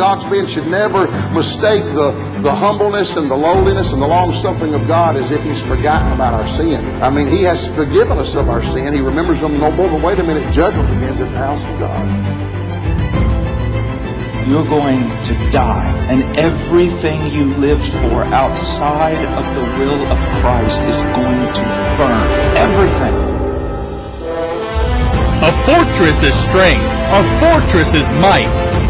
God's men should never mistake the, the humbleness and the lowliness and the long suffering of God as if He's forgotten about our sin. I mean, He has forgiven us of our sin. He remembers them no more. But wait a minute, judgment begins at the house of God you're going to die. And everything you lived for outside of the will of Christ is going to burn. Everything. A fortress is strength. A fortress is might.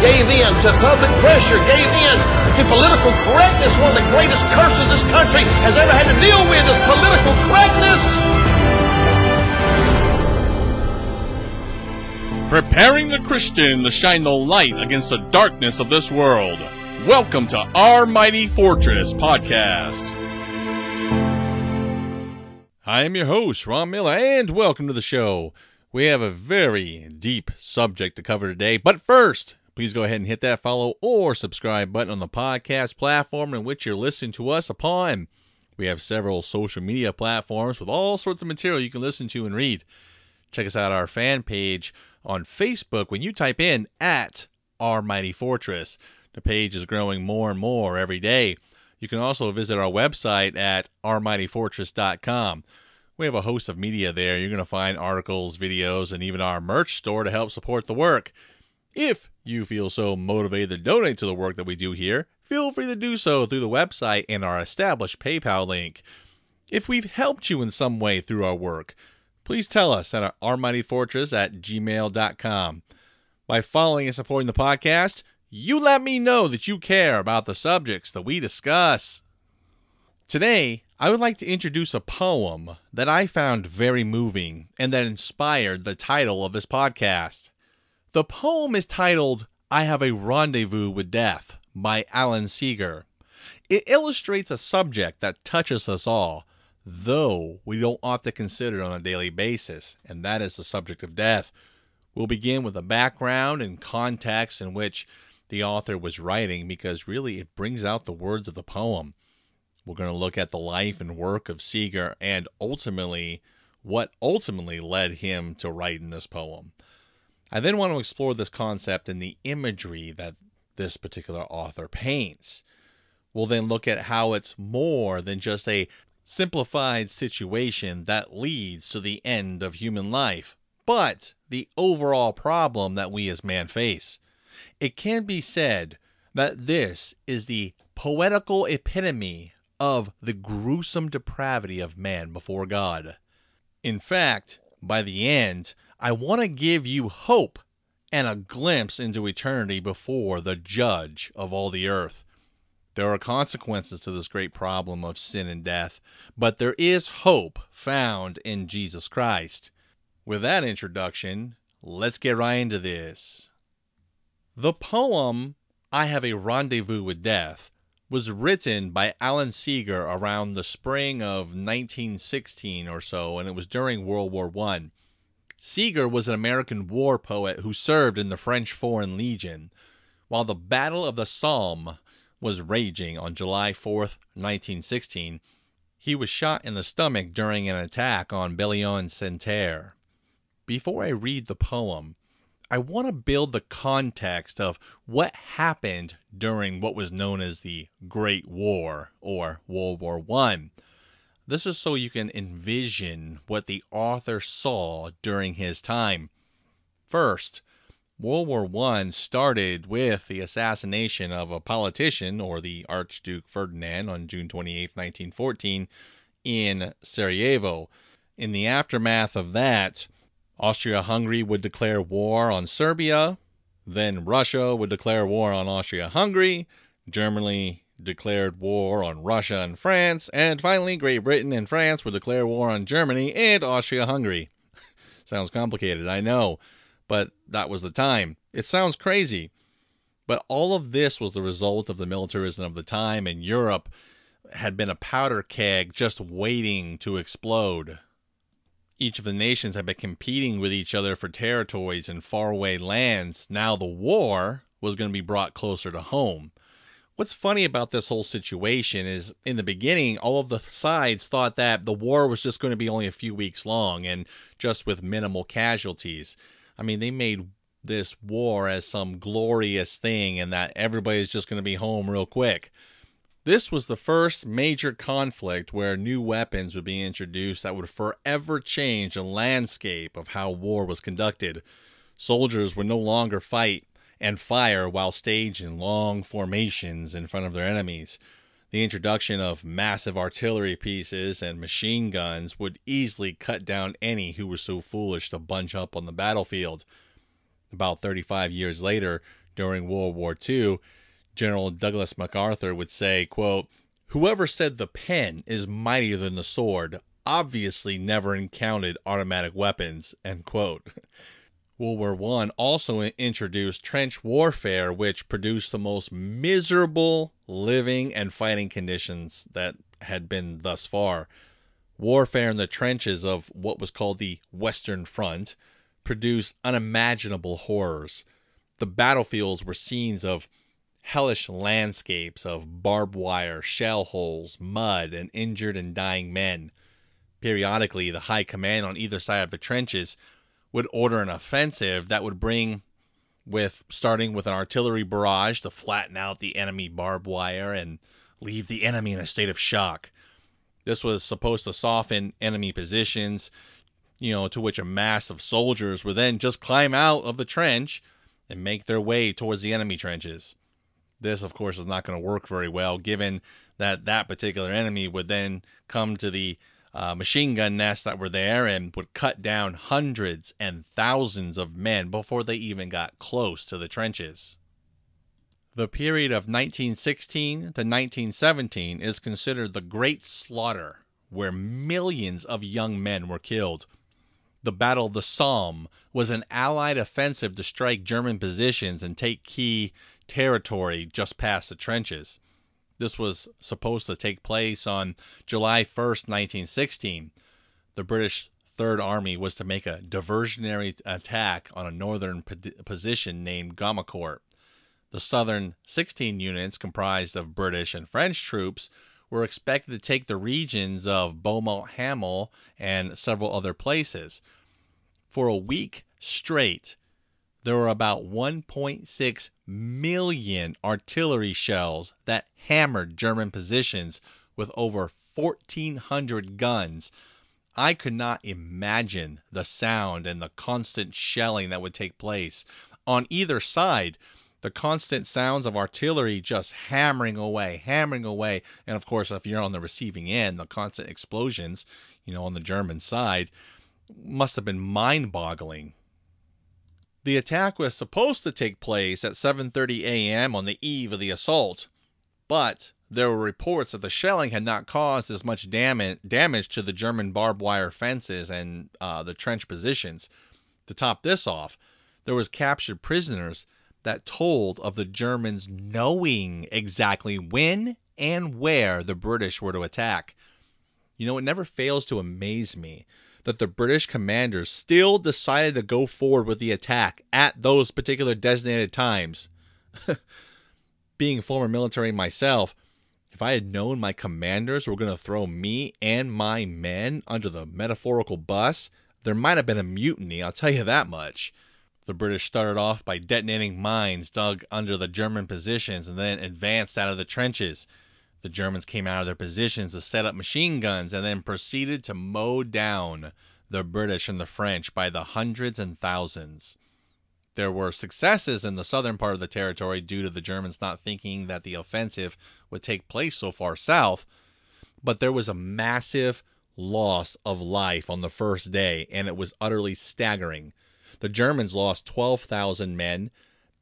gave in to public pressure, gave in to political correctness. One of the greatest curses this country has ever had to deal with is political correctness. Preparing the Christian to shine the light against the darkness of this world. Welcome to Our Mighty Fortress podcast. I am your host, Ron Miller, and welcome to the show. We have a very deep subject to cover today, but first, please go ahead and hit that follow or subscribe button on the podcast platform in which you're listening to us upon. We have several social media platforms with all sorts of material you can listen to and read. Check us out our fan page on Facebook when you type in at Our Mighty Fortress. The page is growing more and more every day. You can also visit our website at ourmightyfortress.com. We have a host of media there. You're going to find articles, videos, and even our merch store to help support the work. If you feel so motivated to donate to the work that we do here, feel free to do so through the website and our established PayPal link. If we've helped you in some way through our work, please tell us at ourmightyfortress at gmail.com. By following and supporting the podcast, you let me know that you care about the subjects that we discuss. Today, I would like to introduce a poem that I found very moving and that inspired the title of this podcast. The poem is titled I Have a Rendezvous with Death by Alan Seeger. It illustrates a subject that touches us all, though we don't often consider it on a daily basis, and that is the subject of death. We'll begin with a background and context in which the author was writing because really it brings out the words of the poem. We're going to look at the life and work of Seeger and ultimately what ultimately led him to write in this poem. I then want to explore this concept and the imagery that this particular author paints. We'll then look at how it's more than just a simplified situation that leads to the end of human life, but the overall problem that we as man face. It can be said that this is the poetical epitome of the gruesome depravity of man before God. In fact, by the end, I want to give you hope and a glimpse into eternity before the judge of all the earth. There are consequences to this great problem of sin and death, but there is hope found in Jesus Christ. With that introduction, let's get right into this. The poem, I Have a Rendezvous with Death, was written by Alan Seeger around the spring of 1916 or so, and it was during World War I. Seeger was an American war poet who served in the French Foreign Legion. While the Battle of the Somme was raging on July 4th, 1916, he was shot in the stomach during an attack on Belloy-en-Santerre. Before I read the poem, I want to build the context of what happened during what was known as the Great War or World War One. This is so you can envision what the author saw during his time. First, World War One started with the assassination of a politician, or the Archduke Ferdinand, on June 28, 1914, in Sarajevo. In the aftermath of that, Austria Hungary would declare war on Serbia. Then Russia would declare war on Austria Hungary. Germany declared war on Russia and France. And finally, Great Britain and France would declare war on Germany and Austria Hungary. sounds complicated, I know, but that was the time. It sounds crazy. But all of this was the result of the militarism of the time, and Europe had been a powder keg just waiting to explode. Each of the nations had been competing with each other for territories and faraway lands. Now the war was going to be brought closer to home. What's funny about this whole situation is in the beginning, all of the sides thought that the war was just going to be only a few weeks long and just with minimal casualties. I mean, they made this war as some glorious thing and that everybody's just going to be home real quick. This was the first major conflict where new weapons would be introduced that would forever change the landscape of how war was conducted. Soldiers would no longer fight and fire while staged in long formations in front of their enemies. The introduction of massive artillery pieces and machine guns would easily cut down any who were so foolish to bunch up on the battlefield. About 35 years later, during World War II, General Douglas MacArthur would say, quote, Whoever said the pen is mightier than the sword obviously never encountered automatic weapons, end quote. World War I also introduced trench warfare, which produced the most miserable living and fighting conditions that had been thus far. Warfare in the trenches of what was called the Western Front produced unimaginable horrors. The battlefields were scenes of hellish landscapes of barbed wire, shell holes, mud, and injured and dying men. Periodically, the high command on either side of the trenches would order an offensive that would bring with starting with an artillery barrage to flatten out the enemy barbed wire and leave the enemy in a state of shock. This was supposed to soften enemy positions, you know, to which a mass of soldiers would then just climb out of the trench and make their way towards the enemy trenches. This, of course, is not going to work very well, given that that particular enemy would then come to the uh, machine gun nests that were there and would cut down hundreds and thousands of men before they even got close to the trenches. The period of 1916 to 1917 is considered the Great Slaughter, where millions of young men were killed. The Battle of the Somme was an Allied offensive to strike German positions and take key territory just past the trenches. This was supposed to take place on July 1st, 1916. The British Third Army was to make a diversionary attack on a northern position named Gommecourt. The southern 16 units, comprised of British and French troops, were expected to take the regions of Beaumont Hamel and several other places. For a week straight, there were about 1.6 million artillery shells that hammered German positions with over 1,400 guns. I could not imagine the sound and the constant shelling that would take place. On either side, the constant sounds of artillery just hammering away, hammering away. And of course, if you're on the receiving end, the constant explosions, you know, on the German side must have been mind boggling. The attack was supposed to take place at 7:30 a.m. on the eve of the assault, but there were reports that the shelling had not caused as much damage, to the German barbed wire fences and uh, the trench positions. To top this off, there was captured prisoners that told of the Germans knowing exactly when and where the British were to attack. You know, it never fails to amaze me that the British commanders still decided to go forward with the attack at those particular designated times. Being former military myself, if I had known my commanders were going to throw me and my men under the metaphorical bus, there might have been a mutiny, I'll tell you that much. The British started off by detonating mines dug under the German positions and then advanced out of the trenches. The Germans came out of their positions to set up machine guns and then proceeded to mow down the British and the French by the hundreds and thousands. There were successes in the southern part of the territory due to the Germans not thinking that the offensive would take place so far south, but there was a massive loss of life on the first day, and it was utterly staggering. The Germans lost 12,000 men,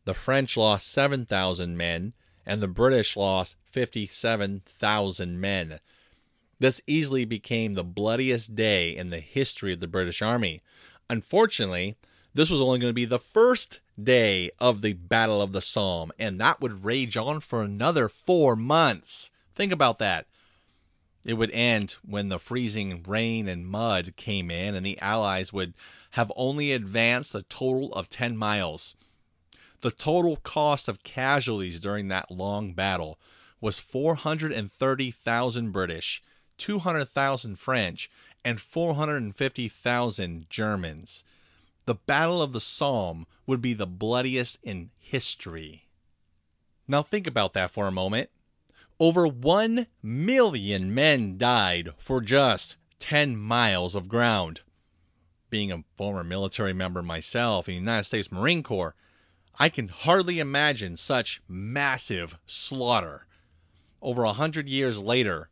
the French lost 7,000 men, and the British lost 57,000 men. This easily became the bloodiest day in the history of the British Army. Unfortunately, this was only going to be the first day of the Battle of the Somme, and that would rage on for another four months. Think about that. It would end when the freezing rain and mud came in, and the Allies would have only advanced a total of 10 miles. The total cost of casualties during that long battle was 430,000 British, 200,000 French, and 450,000 Germans. The Battle of the Somme would be the bloodiest in history. Now think about that for a moment. Over 1 million men died for just 10 miles of ground. Being a former military member myself in the United States Marine Corps, I can hardly imagine such massive slaughter. Over a hundred years later,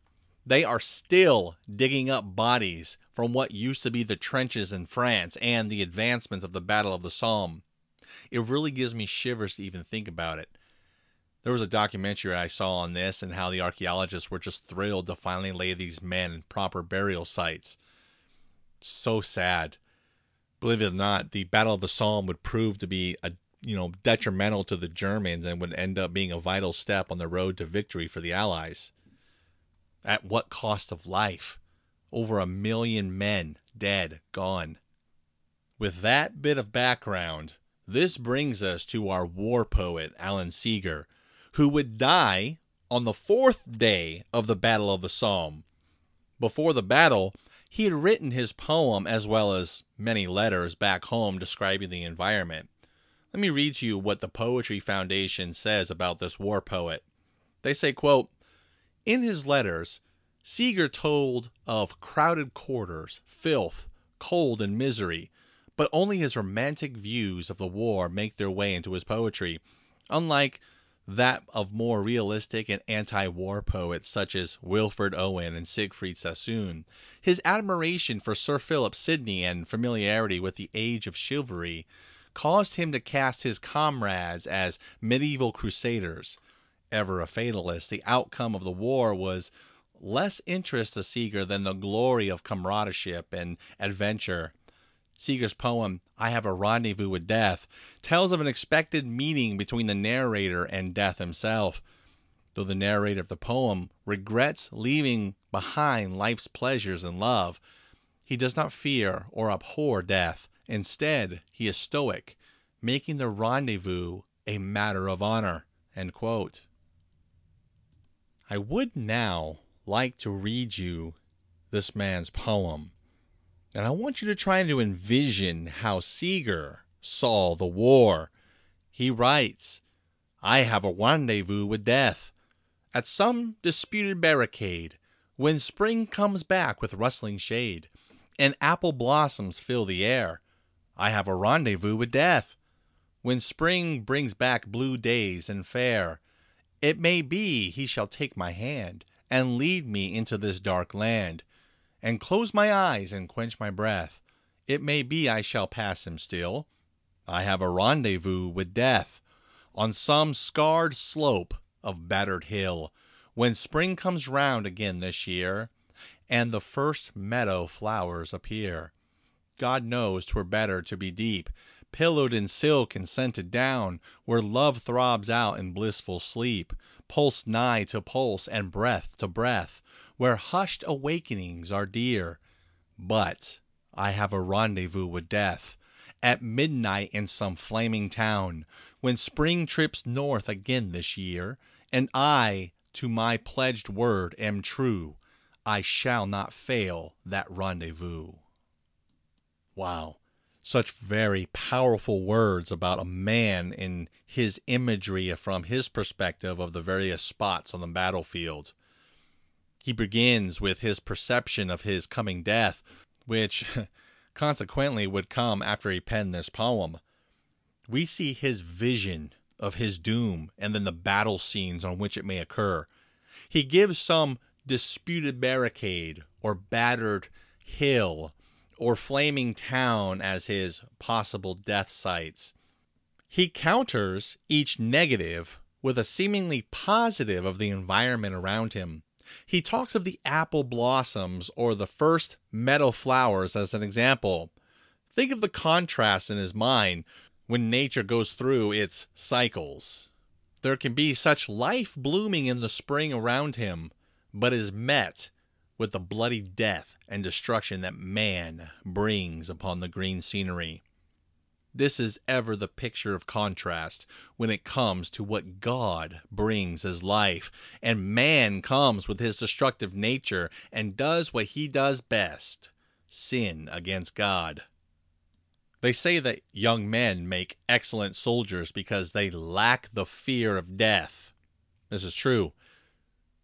they are still digging up bodies from what used to be the trenches in France and the advancements of the Battle of the Somme. It really gives me shivers to even think about it. There was a documentary I saw on this and how the archaeologists were just thrilled to finally lay these men in proper burial sites. So sad. Believe it or not, the Battle of the Somme would prove to be a you know detrimental to the Germans and would end up being a vital step on the road to victory for the Allies. At what cost of life? Over a million men dead, gone. With that bit of background, this brings us to our war poet, Alan Seeger, who would die on the fourth day of the Battle of the Somme. Before the battle, he had written his poem as well as many letters back home describing the environment. Let me read to you what the Poetry Foundation says about this war poet. They say, quote, In his letters, Seeger told of crowded quarters, filth, cold, and misery, but only his romantic views of the war make their way into his poetry, unlike that of more realistic and anti war poets such as Wilfred Owen and Siegfried Sassoon. His admiration for Sir Philip Sidney and familiarity with the age of chivalry caused him to cast his comrades as medieval crusaders. Ever a fatalist, the outcome of the war was less interest to Seeger than the glory of comradeship and adventure. Seeger's poem, I Have a Rendezvous with Death, tells of an expected meeting between the narrator and Death himself. Though the narrator of the poem regrets leaving behind life's pleasures and love, he does not fear or abhor death. Instead, he is stoic, making the rendezvous a matter of honor. I would now like to read you this man's poem, and I want you to try to envision how Seeger saw the war. He writes, I have a rendezvous with death at some disputed barricade when spring comes back with rustling shade and apple blossoms fill the air. I have a rendezvous with death. When spring brings back blue days and fair, it may be he shall take my hand and lead me into this dark land, and close my eyes and quench my breath. It may be I shall pass him still. I have a rendezvous with death on some scarred slope of battered hill when spring comes round again this year and the first meadow flowers appear. God knows 'twere better to be deep, pillowed in silk and scented down, where love throbs out in blissful sleep, pulse nigh to pulse and breath to breath, where hushed awakenings are dear. But I have a rendezvous with death at midnight in some flaming town, when spring trips north again this year, and I to my pledged word am true. I shall not fail that rendezvous. Wow. Such very powerful words about a man in his imagery from his perspective of the various spots on the battlefield. He begins with his perception of his coming death, which consequently would come after he penned this poem. We see his vision of his doom and then the battle scenes on which it may occur. He gives some disputed barricade or battered hill or flaming town as his possible death sites. He counters each negative with a seemingly positive of the environment around him. He talks of the apple blossoms or the first meadow flowers as an example. Think of the contrast in his mind when nature goes through its cycles. There can be such life blooming in the spring around him, but is met with the bloody death and destruction that man brings upon the green scenery. This is ever the picture of contrast when it comes to what God brings as life, and man comes with his destructive nature and does what he does best sin against God. They say that young men make excellent soldiers because they lack the fear of death. This is true.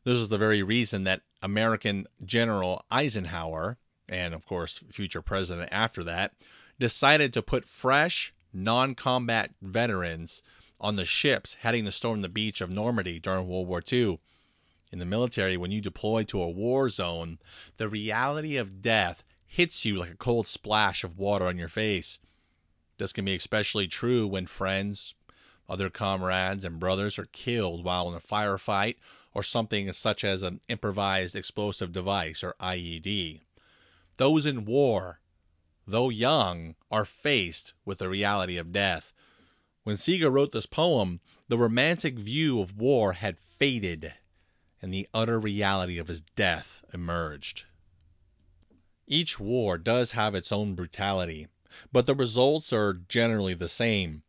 This is the very reason that American General Eisenhower, and of course, future president after that, decided to put fresh, non combat veterans on the ships heading to storm the beach of Normandy during World War II. In the military, when you deploy to a war zone, the reality of death hits you like a cold splash of water on your face. This can be especially true when friends, other comrades, and brothers are killed while in a firefight or something such as an improvised explosive device or IED. Those in war though young, are faced with the reality of death. When Seeger wrote this poem, the romantic view of war had faded, and the utter reality of his death emerged. Each war does have its own brutality, but the results are generally the same.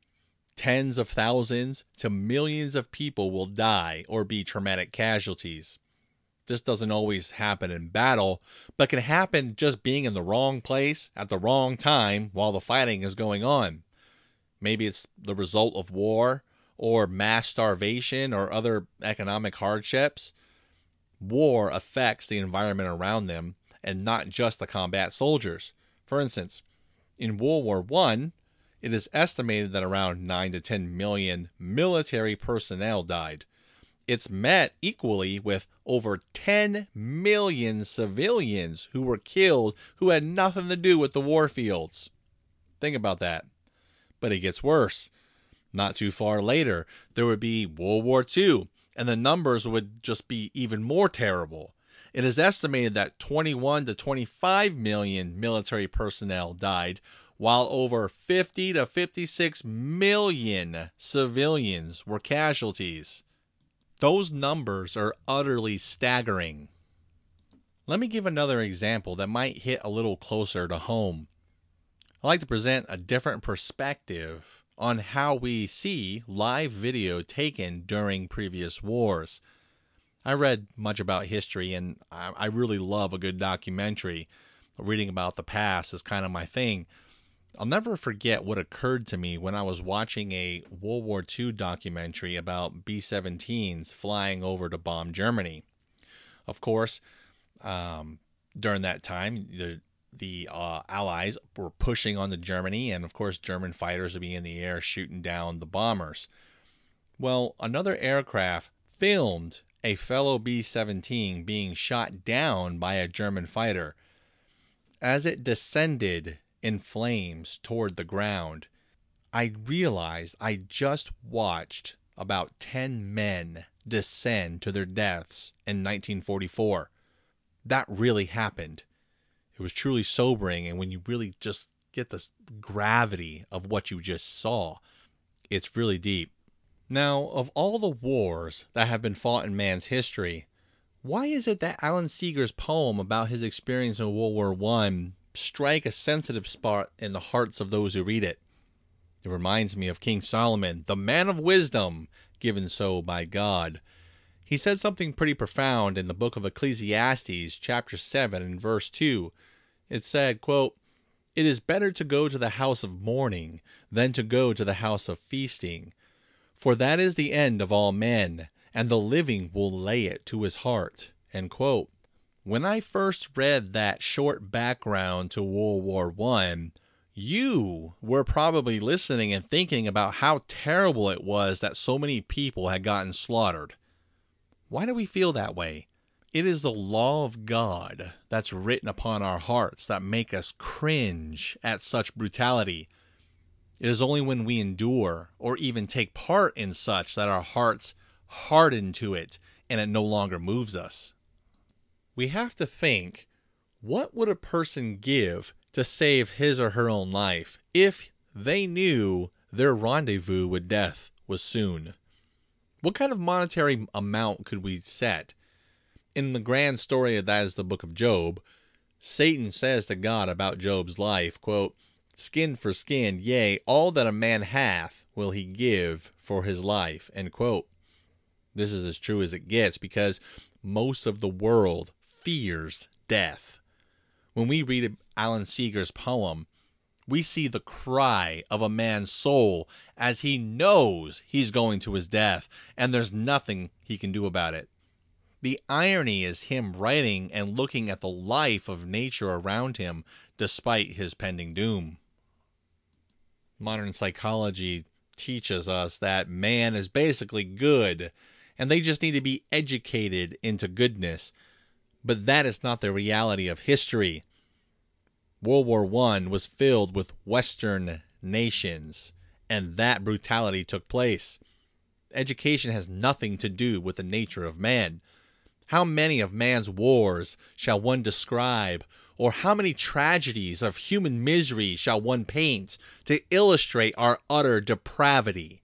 Tens of thousands to millions of people will die or be traumatic casualties. This doesn't always happen in battle, but can happen just being in the wrong place at the wrong time while the fighting is going on. Maybe it's the result of war or mass starvation or other economic hardships. War affects the environment around them and not just the combat soldiers. For instance, in World War I, it is estimated that around 9 to 10 million military personnel died it's met equally with over 10 million civilians who were killed who had nothing to do with the war fields. Think about that. But it gets worse. Not too far later, there would be World War II, and the numbers would just be even more terrible. It is estimated that 21 to 25 million military personnel died, while over 50 to 56 million civilians were casualties. Those numbers are utterly staggering. Let me give another example that might hit a little closer to home. I like to present a different perspective on how we see live video taken during previous wars. I read much about history and I really love a good documentary. Reading about the past is kind of my thing. I'll never forget what occurred to me when I was watching a World War II documentary about B 17s flying over to bomb Germany. Of course, um, during that time, the, the uh, Allies were pushing on to Germany, and of course, German fighters would be in the air shooting down the bombers. Well, another aircraft filmed a fellow B 17 being shot down by a German fighter. As it descended in flames toward the ground, I realized I just watched about 10 men descend to their deaths in 1944. That really happened. It was truly sobering, and when you really just get the gravity of what you just saw, it's really deep. Now, of all the wars that have been fought in man's history, why is it that Alan Seeger's poem about his experience in World War I strike a sensitive spot in the hearts of those who read it. It reminds me of King Solomon, the man of wisdom, given so by God. He said something pretty profound in the book of Ecclesiastes, chapter 7, and verse 2. It said, quote, It is better to go to the house of mourning than to go to the house of feasting, for that is the end of all men, and the living will lay it to his heart. End quote. When I first read that short background to World War One, you were probably listening and thinking about how terrible it was that so many people had gotten slaughtered. Why do we feel that way? It is the law of God that's written upon our hearts that make us cringe at such brutality. It is only when we endure or even take part in such that our hearts harden to it and it no longer moves us we have to think what would a person give to save his or her own life if they knew their rendezvous with death was soon? What kind of monetary amount could we set? In the grand story of that is the book of Job, Satan says to God about Job's life, quote, Skin for skin, yea, all that a man hath will he give for his life, end quote. This is as true as it gets because most of the world fears death. When we read Alan Seeger's poem, we see the cry of a man's soul as he knows he's going to his death and there's nothing he can do about it. The irony is him writing and looking at the life of nature around him despite his pending doom. Modern psychology teaches us that man is basically good and they just need to be educated into goodness. But that is not the reality of history. World War I was filled with Western nations, and that brutality took place. Education has nothing to do with the nature of man. How many of man's wars shall one describe, or how many tragedies of human misery shall one paint to illustrate our utter depravity?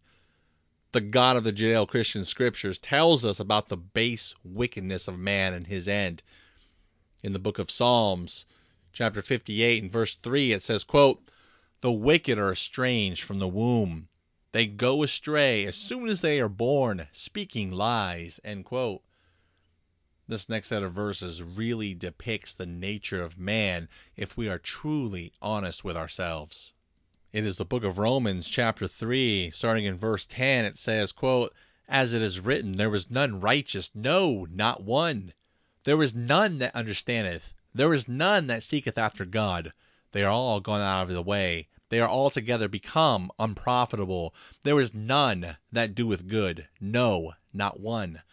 The God of the Judeo Christian scriptures tells us about the base wickedness of man and his end. In the book of Psalms, chapter 58 and verse 3 it says quote the wicked are estranged from the womb. They go astray as soon as they are born speaking lies end quote. This next set of verses really depicts the nature of man if we are truly honest with ourselves it is the book of romans chapter 3 starting in verse 10 it says quote as it is written there was none righteous no not one there was none that understandeth there is none that seeketh after God. They are all gone out of the way. They are altogether become unprofitable. There is none that doeth good. No, not one.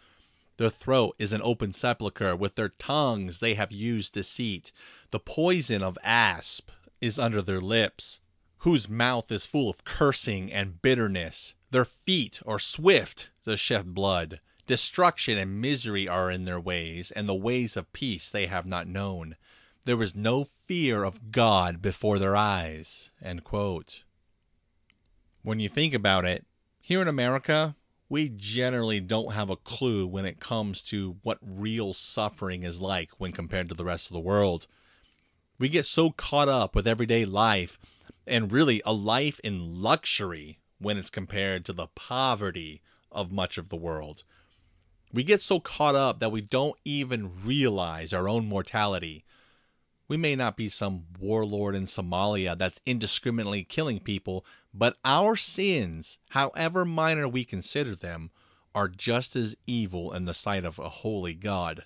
Their throat is an open sepulchre. With their tongues they have used deceit. The poison of asp is under their lips, whose mouth is full of cursing and bitterness. Their feet are swift to shed blood. Destruction and misery are in their ways, and the ways of peace they have not known. There was no fear of God before their eyes. When you think about it, here in America, we generally don't have a clue when it comes to what real suffering is like when compared to the rest of the world. We get so caught up with everyday life and really a life in luxury when it's compared to the poverty of much of the world. We get so caught up that we don't even realize our own mortality. We may not be some warlord in Somalia that's indiscriminately killing people, but our sins, however minor we consider them, are just as evil in the sight of a holy God.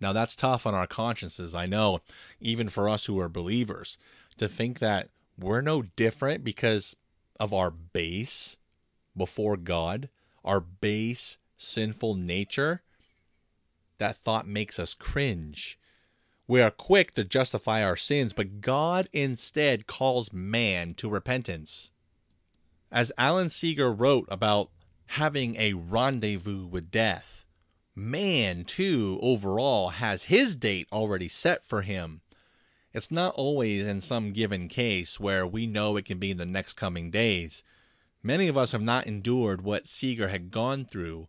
Now, that's tough on our consciences, I know, even for us who are believers, to think that we're no different because of our base before God, our base sinful nature, that thought makes us cringe. We are quick to justify our sins, but God instead calls man to repentance. As Alan Seeger wrote about having a rendezvous with death, man, too, overall, has his date already set for him. It's not always in some given case where we know it can be in the next coming days. Many of us have not endured what Seeger had gone through,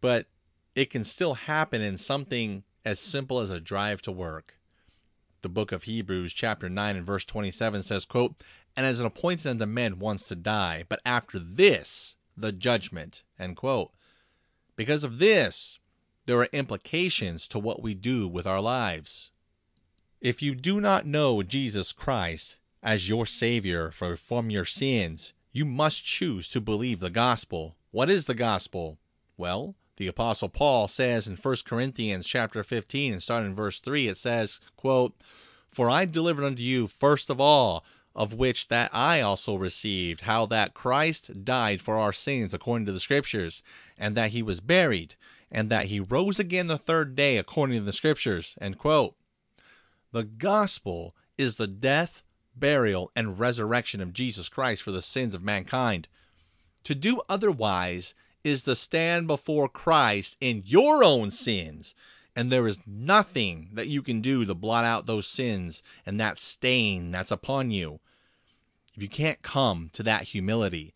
but it can still happen in something as simple as a drive to work. The book of Hebrews, chapter 9 and verse 27 says, quote, And as an appointed unto men once to die, but after this, the judgment, end quote. Because of this, there are implications to what we do with our lives. If you do not know Jesus Christ as your Savior for, from your sins, you must choose to believe the gospel. What is the gospel? Well, the apostle Paul says in 1 Corinthians chapter 15 and starting in verse 3 it says, quote, "For I delivered unto you first of all of which that I also received, how that Christ died for our sins according to the scriptures, and that he was buried, and that he rose again the third day according to the scriptures." End quote. The gospel is the death, burial, and resurrection of Jesus Christ for the sins of mankind. To do otherwise is to stand before Christ in your own sins. And there is nothing that you can do to blot out those sins and that stain that's upon you. If you can't come to that humility,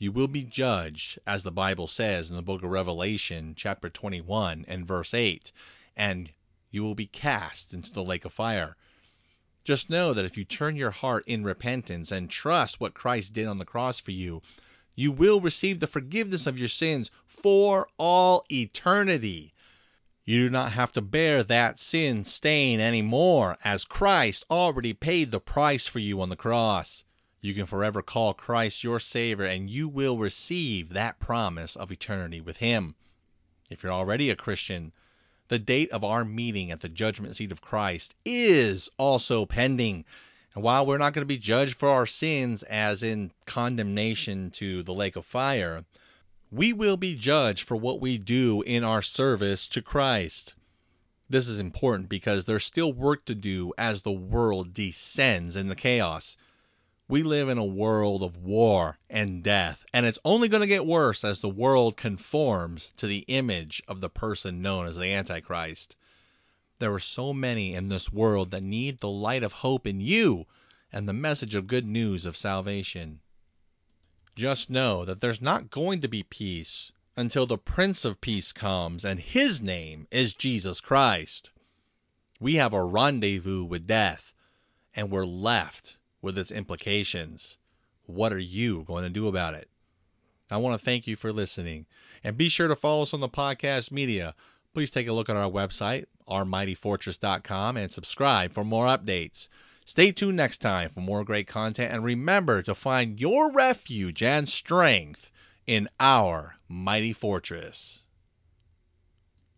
You will be judged, as the Bible says in the book of Revelation, chapter 21 and verse 8, and you will be cast into the lake of fire. Just know that if you turn your heart in repentance and trust what Christ did on the cross for you, you will receive the forgiveness of your sins for all eternity. You do not have to bear that sin stain anymore, as Christ already paid the price for you on the cross. You can forever call Christ your Savior, and you will receive that promise of eternity with Him. If you're already a Christian, the date of our meeting at the judgment seat of Christ is also pending. And while we're not going to be judged for our sins as in condemnation to the lake of fire, we will be judged for what we do in our service to Christ. This is important because there's still work to do as the world descends in the chaos. We live in a world of war and death, and it's only going to get worse as the world conforms to the image of the person known as the Antichrist. There are so many in this world that need the light of hope in you and the message of good news of salvation. Just know that there's not going to be peace until the Prince of Peace comes, and his name is Jesus Christ. We have a rendezvous with death, and we're left with its implications. What are you going to do about it? I want to thank you for listening, and be sure to follow us on the podcast media. Please take a look at our website, ourmightyfortress.com, and subscribe for more updates. Stay tuned next time for more great content, and remember to find your refuge and strength in our mighty fortress.